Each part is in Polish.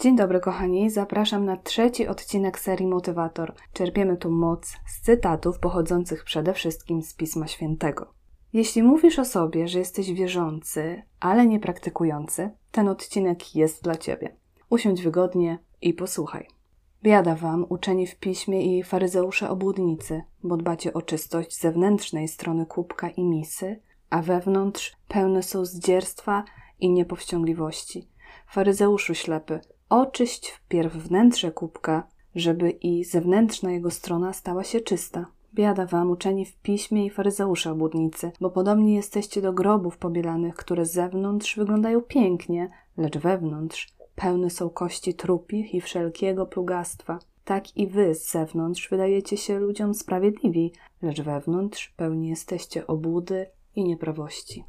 Dzień dobry, kochani. Zapraszam na trzeci odcinek serii Motywator. Czerpiemy tu moc z cytatów pochodzących przede wszystkim z Pisma Świętego. Jeśli mówisz o sobie, że jesteś wierzący, ale nie praktykujący, ten odcinek jest dla ciebie. Usiądź wygodnie i posłuchaj. Biada wam, uczeni w piśmie i faryzeusze obłudnicy, bo dbacie o czystość zewnętrznej strony kubka i misy, a wewnątrz pełne są zdzierstwa i niepowściągliwości. Faryzeuszu ślepy, oczyść wpierw wnętrze kubka, żeby i zewnętrzna jego strona stała się czysta. Biada wam, uczeni w piśmie i faryzeusze obłudnicy, bo podobnie jesteście do grobów pobielanych, które z zewnątrz wyglądają pięknie, lecz wewnątrz pełne są kości trupich i wszelkiego plugastwa. Tak i wy z zewnątrz wydajecie się ludziom sprawiedliwi, lecz wewnątrz pełni jesteście obłudy i nieprawości.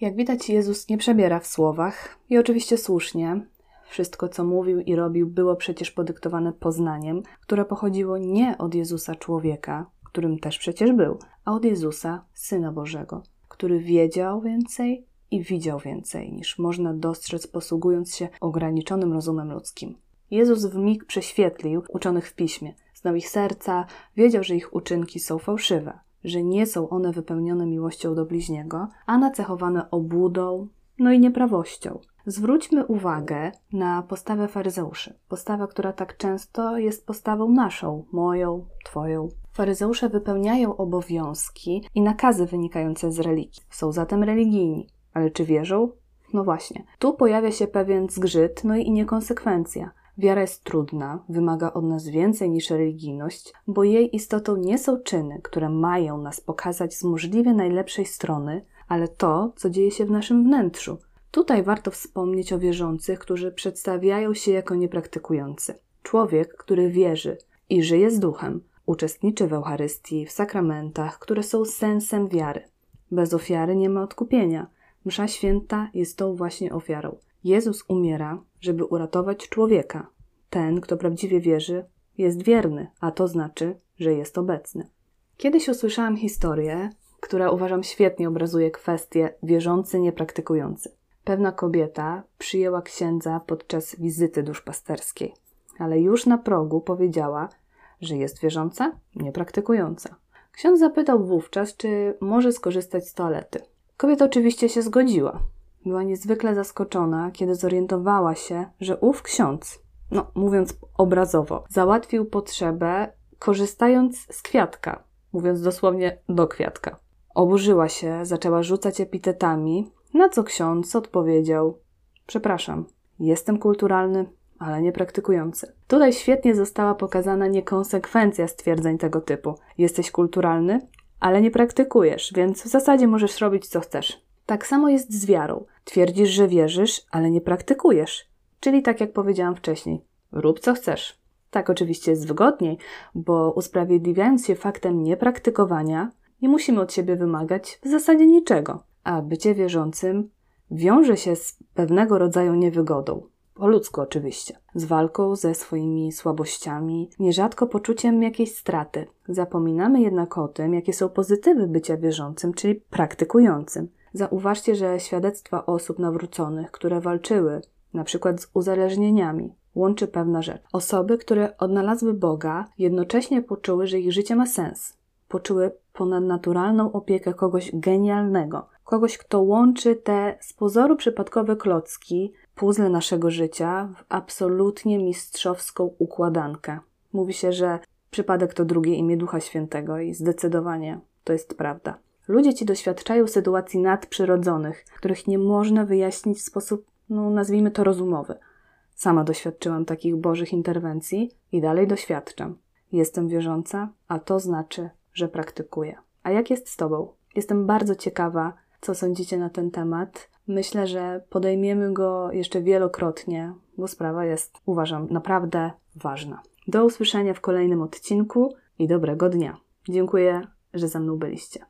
Jak widać, Jezus nie przebiera w słowach i oczywiście słusznie. Wszystko, co mówił i robił, było przecież podyktowane poznaniem, które pochodziło nie od Jezusa człowieka, którym też przecież był, a od Jezusa, Syna Bożego, który wiedział więcej i widział więcej niż można dostrzec posługując się ograniczonym rozumem ludzkim. Jezus w mig prześwietlił uczonych w piśmie, znał ich serca, wiedział, że ich uczynki są fałszywe, że nie są one wypełnione miłością do bliźniego, a nacechowane obłudą, no i nieprawością. Zwróćmy uwagę na postawę faryzeuszy. Postawę, która tak często jest postawą naszą, moją, twoją. Faryzeusze wypełniają obowiązki i nakazy wynikające z religii. Są zatem religijni. Ale czy wierzą? No właśnie. Tu pojawia się pewien zgrzyt, no i niekonsekwencja. Wiara jest trudna, wymaga od nas więcej niż religijność, bo jej istotą nie są czyny, które mają nas pokazać z możliwie najlepszej strony, ale to, co dzieje się w naszym wnętrzu. Tutaj warto wspomnieć o wierzących, którzy przedstawiają się jako niepraktykujący. Człowiek, który wierzy i żyje z duchem, uczestniczy w Eucharystii, w sakramentach, które są sensem wiary. Bez ofiary nie ma odkupienia. Msza święta jest tą właśnie ofiarą. Jezus umiera, żeby uratować człowieka. Ten, kto prawdziwie wierzy, jest wierny, a to znaczy, że jest obecny. Kiedyś usłyszałam historię, która uważam świetnie obrazuje kwestię wierzący, niepraktykujący. Pewna kobieta przyjęła księdza podczas wizyty duszpasterskiej, ale już na progu powiedziała, że jest wierząca, niepraktykująca. Ksiądz zapytał wówczas, czy może skorzystać z toalety. Kobieta oczywiście się zgodziła. Była niezwykle zaskoczona, kiedy zorientowała się, że ów ksiądz, no mówiąc obrazowo, załatwił potrzebę korzystając z kwiatka, mówiąc dosłownie do kwiatka. Oburzyła się, zaczęła rzucać epitetami, na co ksiądz odpowiedział: Przepraszam, jestem kulturalny, ale nie praktykujący. Tutaj świetnie została pokazana niekonsekwencja stwierdzeń tego typu. Jesteś kulturalny, ale nie praktykujesz, więc w zasadzie możesz robić co chcesz. Tak samo jest z wiarą. Twierdzisz, że wierzysz, ale nie praktykujesz. Czyli tak jak powiedziałam wcześniej, rób co chcesz. Tak oczywiście jest wygodniej, bo usprawiedliwiając się faktem niepraktykowania, nie musimy od siebie wymagać w zasadzie niczego, a bycie wierzącym wiąże się z pewnego rodzaju niewygodą. Po ludzku oczywiście. Z walką ze swoimi słabościami, nierzadko poczuciem jakiejś straty. Zapominamy jednak o tym, jakie są pozytywy bycia wierzącym, czyli praktykującym. Zauważcie, że świadectwa osób nawróconych, które walczyły na przykład z uzależnieniami, łączy pewna rzecz. Osoby, które odnalazły Boga, jednocześnie poczuły, że ich życie ma sens. Poczuły ponadnaturalną opiekę kogoś genialnego, kogoś, kto łączy te z pozoru przypadkowe klocki, puzzle naszego życia w absolutnie mistrzowską układankę. Mówi się, że przypadek to drugie imię Ducha Świętego i zdecydowanie to jest prawda. Ludzie ci doświadczają sytuacji nadprzyrodzonych, których nie można wyjaśnić w sposób, no nazwijmy to rozumowy. Sama doświadczyłam takich bożych interwencji i dalej doświadczam. Jestem wierząca, a to znaczy, że praktykuję. A jak jest z Tobą? Jestem bardzo ciekawa, co sądzicie na ten temat. Myślę, że podejmiemy go jeszcze wielokrotnie, bo sprawa jest, uważam, naprawdę ważna. Do usłyszenia w kolejnym odcinku i dobrego dnia. Dziękuję, że ze mną byliście.